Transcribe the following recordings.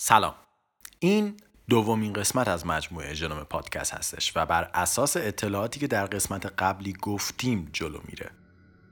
سلام. این دومین قسمت از مجموعه ژنوم پادکست هستش و بر اساس اطلاعاتی که در قسمت قبلی گفتیم جلو میره.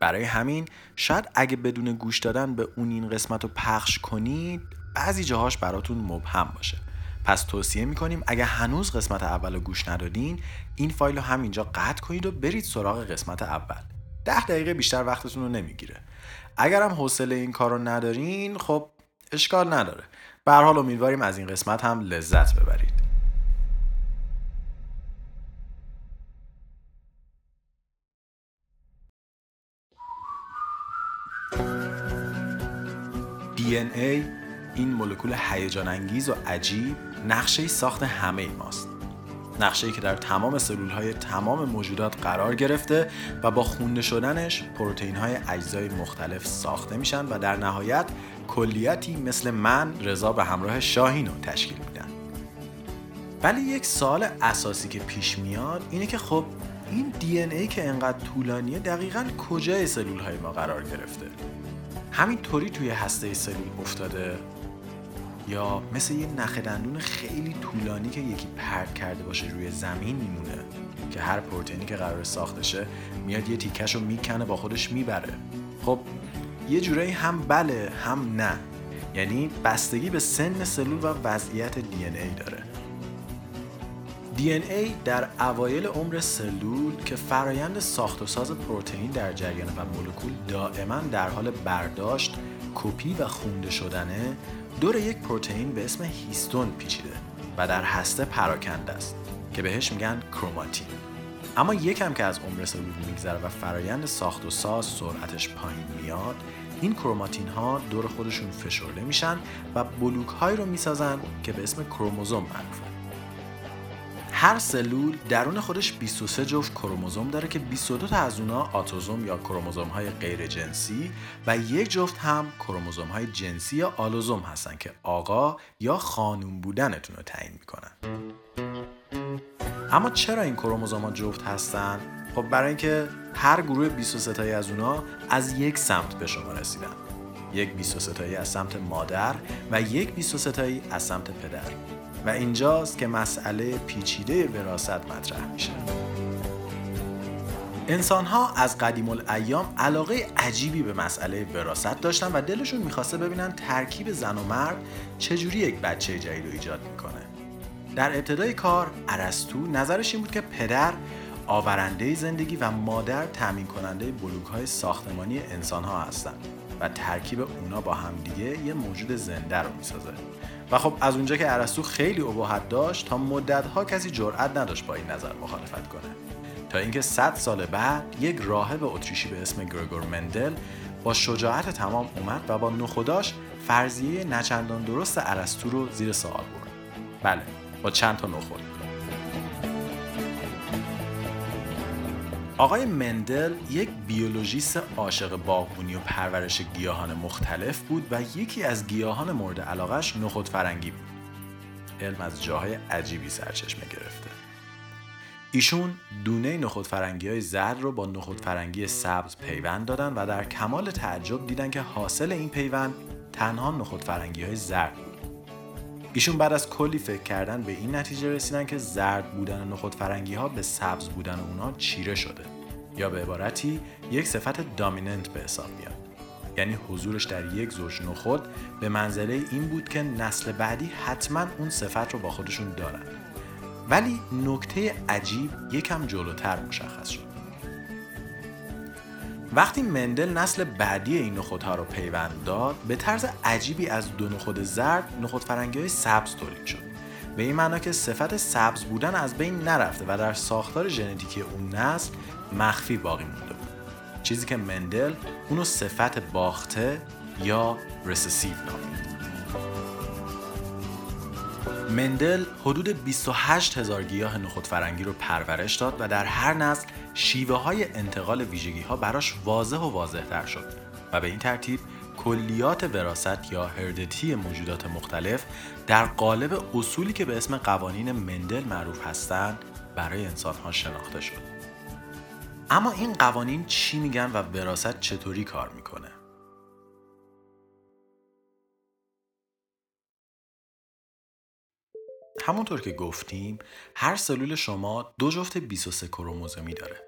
برای همین شاید اگه بدون گوش دادن به اون این قسمت رو پخش کنید بعضی جاهاش براتون مبهم باشه. پس توصیه می‌کنیم اگه هنوز قسمت اول رو گوش ندادین این فایل رو همینجا قطع کنید و برید سراغ قسمت اول. ده دقیقه بیشتر وقتتون رو نمی‌گیره. اگرم حوصله این کار رو ندارین خب اشکال نداره. به حال امیدواریم از این قسمت هم لذت ببرید. DNA این مولکول هیجان انگیز و عجیب نقشه ساخت همه ماست. نقشه که در تمام سلول های تمام موجودات قرار گرفته و با خونده شدنش پروتئین های اجزای مختلف ساخته میشن و در نهایت کلیتی مثل من رضا به همراه شاهین رو تشکیل میدن. ولی یک سال اساسی که پیش میاد اینه که خب این دی ای که انقدر طولانیه دقیقا کجای سلول های ما قرار گرفته؟ همینطوری توی هسته سلول افتاده؟ یا مثل یه نخ دندون خیلی طولانی که یکی پرد کرده باشه روی زمین میمونه که هر پروتئینی که قرار ساخته شه میاد یه تیکش رو می‌کنه با خودش می‌بره. خب یه جورایی هم بله هم نه. یعنی بستگی به سن سلول و وضعیت دی ای داره. ای در اوایل عمر سلول که فرایند ساخت و ساز پروتئین در جریان و مولکول دائما در حال برداشت کپی و خونده شدنه دور یک پروتئین به اسم هیستون پیچیده و در هسته پراکنده است که بهش میگن کروماتین. اما یکم که از عمر سلول میگذره و فرایند ساخت و ساز سرعتش پایین میاد این کروماتین ها دور خودشون فشرده میشن و بلوک های رو می‌سازن که به اسم کروموزوم معروفه هر سلول درون خودش 23 جفت کروموزوم داره که 22 تا از اونها آتوزوم یا کروموزوم های غیر جنسی و یک جفت هم کروموزوم های جنسی یا آلوزوم هستن که آقا یا خانوم بودنتون رو تعیین می‌کنن. اما چرا این کروموزوم ها جفت هستن؟ خب برای اینکه هر گروه 23 تایی از اونها از یک سمت به شما رسیدن. یک 23 تایی از سمت مادر و یک 23 تایی از سمت پدر. و اینجاست که مسئله پیچیده وراست مطرح میشه. انسان ها از قدیم الایام علاقه عجیبی به مسئله وراست داشتن و دلشون می‌خواسته ببینن ترکیب زن و مرد چجوری یک بچه جدید رو ایجاد می‌کنه. در ابتدای کار ارسطو نظرش این بود که پدر آورنده زندگی و مادر تامین کننده بلوک های ساختمانی انسان ها هستند. و ترکیب اونا با همدیگه یه موجود زنده رو می‌سازه. و خب از اونجا که ارسطو خیلی ابهت داشت تا مدتها کسی جرأت نداشت با این نظر مخالفت کنه. تا اینکه 100 سال بعد یک راهب اتریشی به اسم گرگور مندل با شجاعت تمام اومد و با نخوداش فرضیه نچندان درست ارسطو رو زیر سوال برد. بله با چند تا نخود. آقای مندل یک بیولوژیست عاشق باغبونی و پرورش گیاهان مختلف بود و یکی از گیاهان مورد علاقش نخود فرنگی بود. علم از جاهای عجیبی سرچشمه گرفته. ایشون دونه نخود فرنگی های زرد رو با نخود فرنگی سبز پیوند دادن و در کمال تعجب دیدن که حاصل این پیوند تنها نخود فرنگی های زرد بود. ایشون بعد از کلی فکر کردن به این نتیجه رسیدن که زرد بودن نخود فرنگی ها به سبز بودن اونها چیره شده. یا به عبارتی یک صفت دامیننت به حساب میاد. یعنی حضورش در یک زوج نخود به منزله این بود که نسل بعدی حتما اون صفت رو با خودشون دارن. ولی نکته عجیب یکم جلوتر مشخص شد. وقتی مندل نسل بعدی این نخودها رو پیوند داد به طرز عجیبی از دو نخود زرد نخود فرنگی های سبز تولید شد. به این معنا که صفت سبز بودن از بین نرفته و در ساختار ژنتیکی اون نسل مخفی باقی مونده بود. چیزی که مندل اونو صفت باخته یا رسسیو نامید. مندل حدود 28 هزار گیاه نخود فرنگی رو پرورش داد و در هر نسل شیوه های انتقال ویژگی ها براش واضح و واضح تر شد و به این ترتیب کلیات وراست یا هردتی موجودات مختلف در قالب اصولی که به اسم قوانین مندل معروف هستند برای انسان ها شناخته شد. اما این قوانین چی میگن و وراست چطوری کار می‌کنه؟ همونطور که گفتیم هر سلول شما دو جفت 23 کروموزومی داره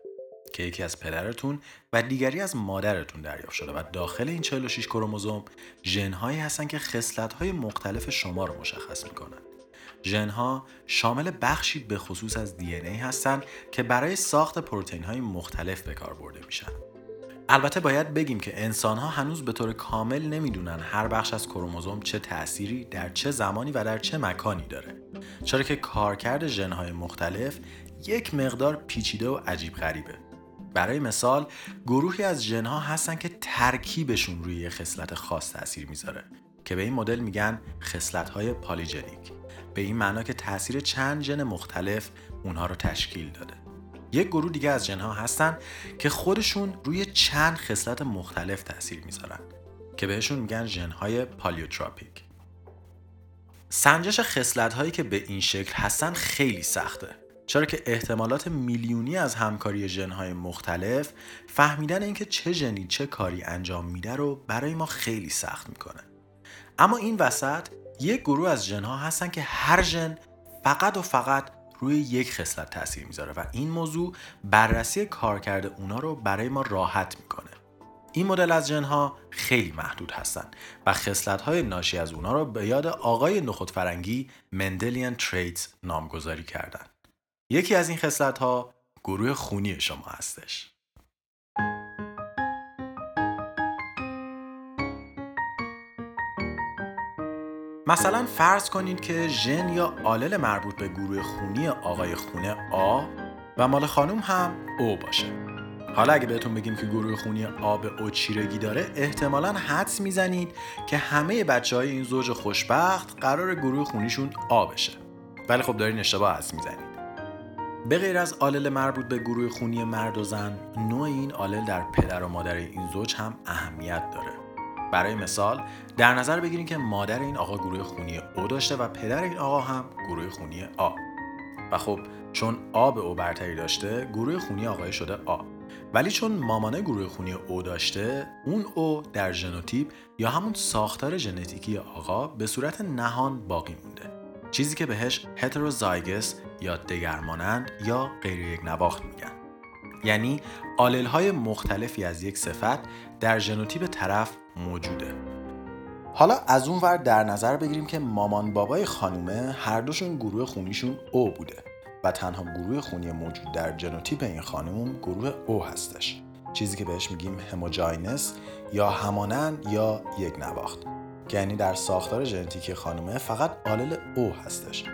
که یکی از پدرتون و دیگری از مادرتون دریافت شده و داخل این 46 کروموزوم ژنهایی هستن که خصلت‌های مختلف شما رو مشخص می‌کنن ژنها شامل بخشی به خصوص از ای هستند که برای ساخت پروتئین های مختلف به کار برده میشن. البته باید بگیم که انسان ها هنوز به طور کامل نمی‌دونن هر بخش از کروموزوم چه تأثیری در چه زمانی و در چه مکانی داره. چرا که کارکرد ژنهای مختلف یک مقدار پیچیده و عجیب غریبه. برای مثال گروهی از ژنها هستن که ترکیبشون روی خصلت خاص تاثیر می‌ذاره که به این مدل میگن خصلت های پالیژنیک. به این معنا که تاثیر چند ژن مختلف اونها رو تشکیل داده. یک گروه دیگه از ژنها هستن که خودشون روی چند خصلت مختلف تاثیر می‌ذارن که بهشون میگن ژنهای پالیوتراپیک. سنجش خصلت هایی که به این شکل هستن خیلی سخته. چرا که احتمالات میلیونی از همکاری ژنهای مختلف فهمیدن اینکه چه ژنی چه کاری انجام میده رو برای ما خیلی سخت می‌کنه. اما این وسط یک گروه از ژنها هستن که هر ژن فقط و فقط روی یک خصلت تاثیر می‌ذاره و این موضوع بررسی کارکرد اونا رو برای ما راحت می‌کنه این مدل از ژنها خیلی محدود هستند و های ناشی از اونا رو به یاد آقای نخود فرنگی مندلیان تریتس نامگذاری کردن. یکی از این ها گروه خونی شما هستش. مثلا فرض کنید که ژن یا آلل مربوط به گروه خونی آقای خونه آ و مال خانم هم او باشه. حالا اگه بهتون بگیم که گروه خونی آ به او چیرگی داره احتمالا حدس می‌زنید که همه بچه های این زوج خوشبخت قرار گروه خونیشون آ بشه. ولی خب دارین اشتباه حدس می‌زنید. به غیر از آلل مربوط به گروه خونی مرد و زن نوع این آلل در پدر و مادر این زوج هم اهمیت داره. برای مثال در نظر بگیریم که مادر این آقا گروه خونی او داشته و پدر این آقا هم گروه خونی آ. و خب چون آ به او برتری داشته گروه خونی آقای شده آ. ولی چون مامانه گروه خونی او داشته اون او در ژنوتیپ یا همون ساختار ژنتیکی آقا به صورت نهان باقی مونده. چیزی که بهش heterozygous یا دگرمانند یا غیر یک نواخت میگن. یعنی آلل های مختلفی از یک صفت در ژنوتیپ طرف موجوده. حالا از اون ور در نظر بگیریم که مامان بابای خانومه هر دوشون گروه خونیشون او بوده و تنها گروه خونی موجود در ژنوتیپ این خانم گروه او هستش. چیزی که بهش میگیم هموجاینس یا همانند یا یک نواخت. که یعنی در ساختار ژنتیکی خانومه فقط آلل او هستش.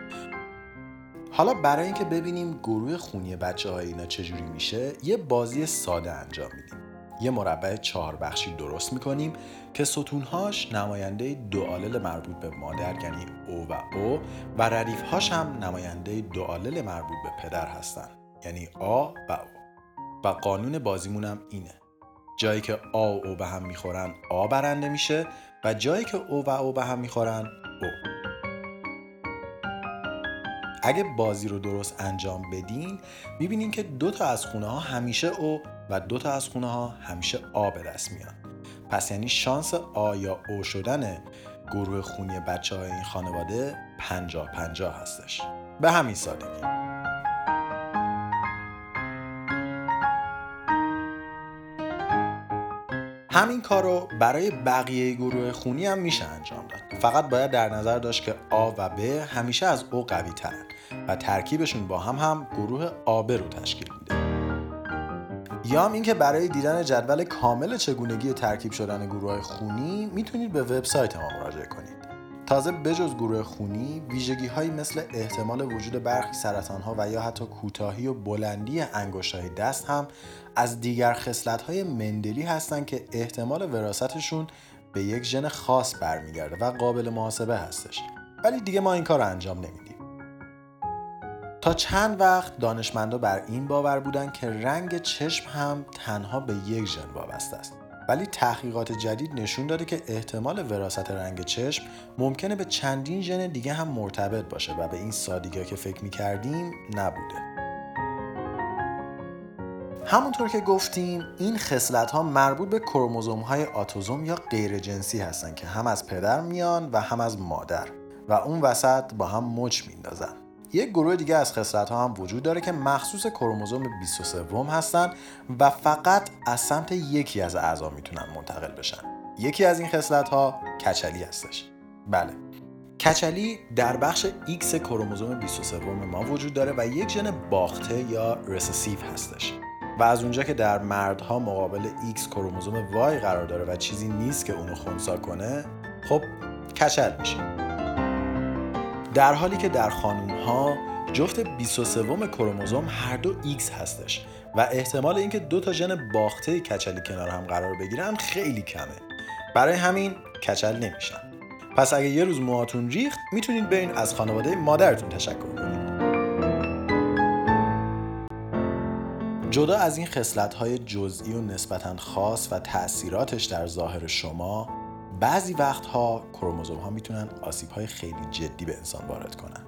حالا برای اینکه ببینیم گروه خونی بچه های اینا چجوری میشه یه بازی ساده انجام میدیم. یه مربع چهار بخشی درست می‌کنیم که ستونهاش نماینده دو آلل مربوط به مادر یعنی او و او و ردیفهاش هم نماینده دو آلل مربوط به پدر هستن یعنی آ و او. و قانون بازیمون هم اینه. جایی که آ و او به هم می‌خورن آ برنده میشه و جایی که او و او به هم می‌خورن او. اگه بازی رو درست انجام بدین می‌بینین که دو تا از خونه ها همیشه او و دو تا از خونه ها همیشه آ به دست میان. پس یعنی شانس آ یا او شدن گروه خونی بچه های این خانواده پنجا پنجا هستش. به همین سادگی. همین کار رو برای بقیه گروه خونی هم میشه انجام داد. فقط باید در نظر داشت که آ و ب همیشه از او قوی ترن و ترکیبشون با هم هم گروه آب رو تشکیل میده. یا هم اینکه برای دیدن جدول کامل چگونگی ترکیب شدن گروه های خونی می‌تونید به وبسایت ما مراجعه کنید. تازه بجز گروه خونی ویژگی هایی مثل احتمال وجود برخی سرطان ها و یا حتی کوتاهی و بلندی انگشت های دست هم از دیگر خصلت های مندلی هستند که احتمال وراستشون به یک ژن خاص برمیگرده و قابل محاسبه هستش. ولی دیگه ما این کار انجام نمیدیم. تا چند وقت دانشمندا بر این باور بودند که رنگ چشم هم تنها به یک ژن وابسته است. ولی تحقیقات جدید نشون داده که احتمال وراثت رنگ چشم ممکنه به چندین ژن دیگه هم مرتبط باشه و به این سادگی که فکر می‌کردیم نبوده. همونطور که گفتیم این خصلت ها مربوط به کروموزوم های آتوزوم یا غیر جنسی هستن که هم از پدر میان و هم از مادر و اون وسط با هم مچ میندازن. یک گروه دیگه از خصلت ها هم وجود داره که مخصوص کروموزوم 23 هستن و فقط از سمت یکی از اعضا می‌تونن منتقل بشن. یکی از این خصلت ها کچلی هستش. بله. کچلی در بخش X کروموزوم 23 ما وجود داره و یک ژن باخته یا رسسیو هستش. و از اونجا که در مردها مقابل X کروموزوم Y قرار داره و چیزی نیست که اونو خونسا کنه خب کچل میشه. در حالی که در خانوم ها جفت 23 کروموزوم هر دو X هستش و احتمال اینکه دو تا ژن باخته کچلی کنار هم قرار بگیرن خیلی کمه. برای همین کچل نمیشن. پس اگه یه روز موهاتون ریخت می‌تونید برین از خانواده مادرتون تشکر کنید. جدا از این خصلت های جزئی و نسبتا خاص و تاثیراتش در ظاهر شما بعضی وقتها کروموزوم ها می‌تونن آسیب های خیلی جدی به انسان وارد کنن.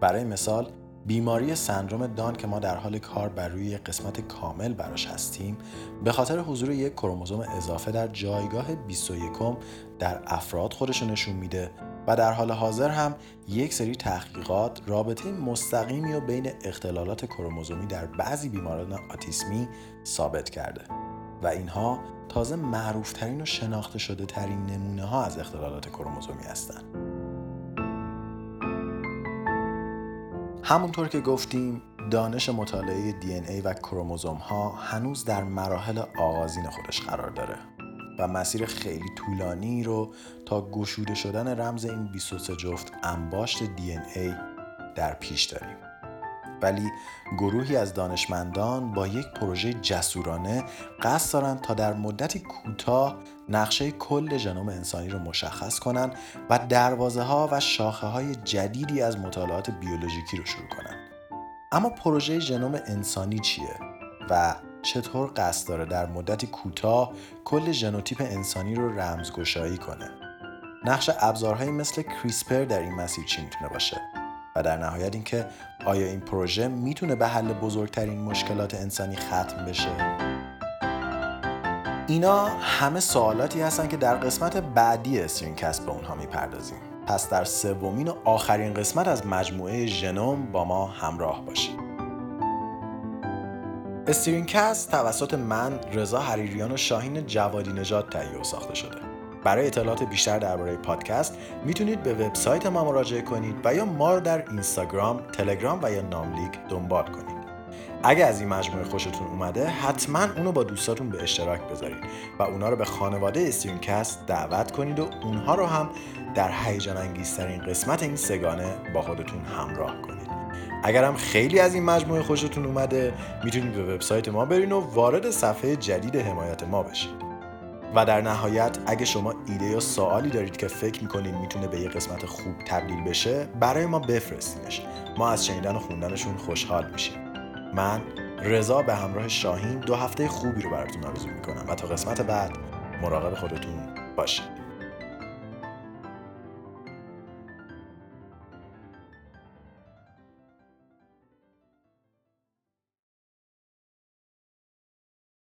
برای مثال بیماری سندروم دان که ما در حال کار بر روی قسمت کامل براش هستیم به خاطر حضور یک کروموزوم اضافه در جایگاه 21 در افراد خودش نشون میده و در حال حاضر هم یک سری تحقیقات رابطه مستقیمی و بین اختلالات کروموزومی در بعضی بیماران آتیسمی ثابت کرده. و اینها تازه معروفترین و شناخته شده ترین نمونه ها از اختلالات کروموزومی هستند. همونطور که گفتیم دانش مطالعه دی ای و کروموزوم ها هنوز در مراحل آغازین خودش قرار داره و مسیر خیلی طولانی رو تا گشوده شدن رمز این 23 جفت انباشت دی ای در پیش داریم ولی گروهی از دانشمندان با یک پروژه جسورانه قصد دارند تا در مدتی کوتاه نقشه کل ژنوم انسانی رو مشخص کنند و دروازه ها و شاخه های جدیدی از مطالعات بیولوژیکی رو شروع کنند. اما پروژه ژنوم انسانی چیه و چطور قصد داره در مدتی کوتاه کل ژنوتیپ انسانی رو رمزگشایی کنه؟ نقش ابزارهایی مثل کریسپر در این مسیر چی می‌تونه باشه؟ و در نهایت اینکه آیا این پروژه می‌تونه به حل بزرگترین مشکلات انسانی ختم بشه؟ اینا همه سوالاتی هستن که در قسمت بعدی استرینکست به اونها می‌پردازیم. پس در سومین و آخرین قسمت از مجموعه ژنوم با ما همراه باشید. استرینکست توسط من رضا حریریان و شاهین جوادی نژاد تهیه و ساخته شده. برای اطلاعات بیشتر درباره پادکست می‌تونید به وبسایت ما مراجعه کنید و یا ما رو در اینستاگرام، تلگرام و یا ناملیک دنبال کنید. اگه از این مجموعه خوشتون اومده حتما اونو با دوستاتون به اشتراک بذارید و اونا رو به خانواده استریمکست دعوت کنید و اونها رو هم در هیجان انگیزترین قسمت این سگانه با خودتون همراه کنید اگر هم خیلی از این مجموعه خوشتون اومده می‌تونید به وبسایت ما برین و وارد صفحه جدید حمایت ما بشید و در نهایت اگه شما ایده یا سوالی دارید که فکر می‌کنید می‌تونه به یه قسمت خوب تبدیل بشه برای ما بفرستینش. ما از شنیدن و خوندنشون خوشحال میشیم. من رضا به همراه شاهین دو هفته خوبی رو براتون آرزو می‌کنم و تا قسمت بعد مراقب خودتون باشید.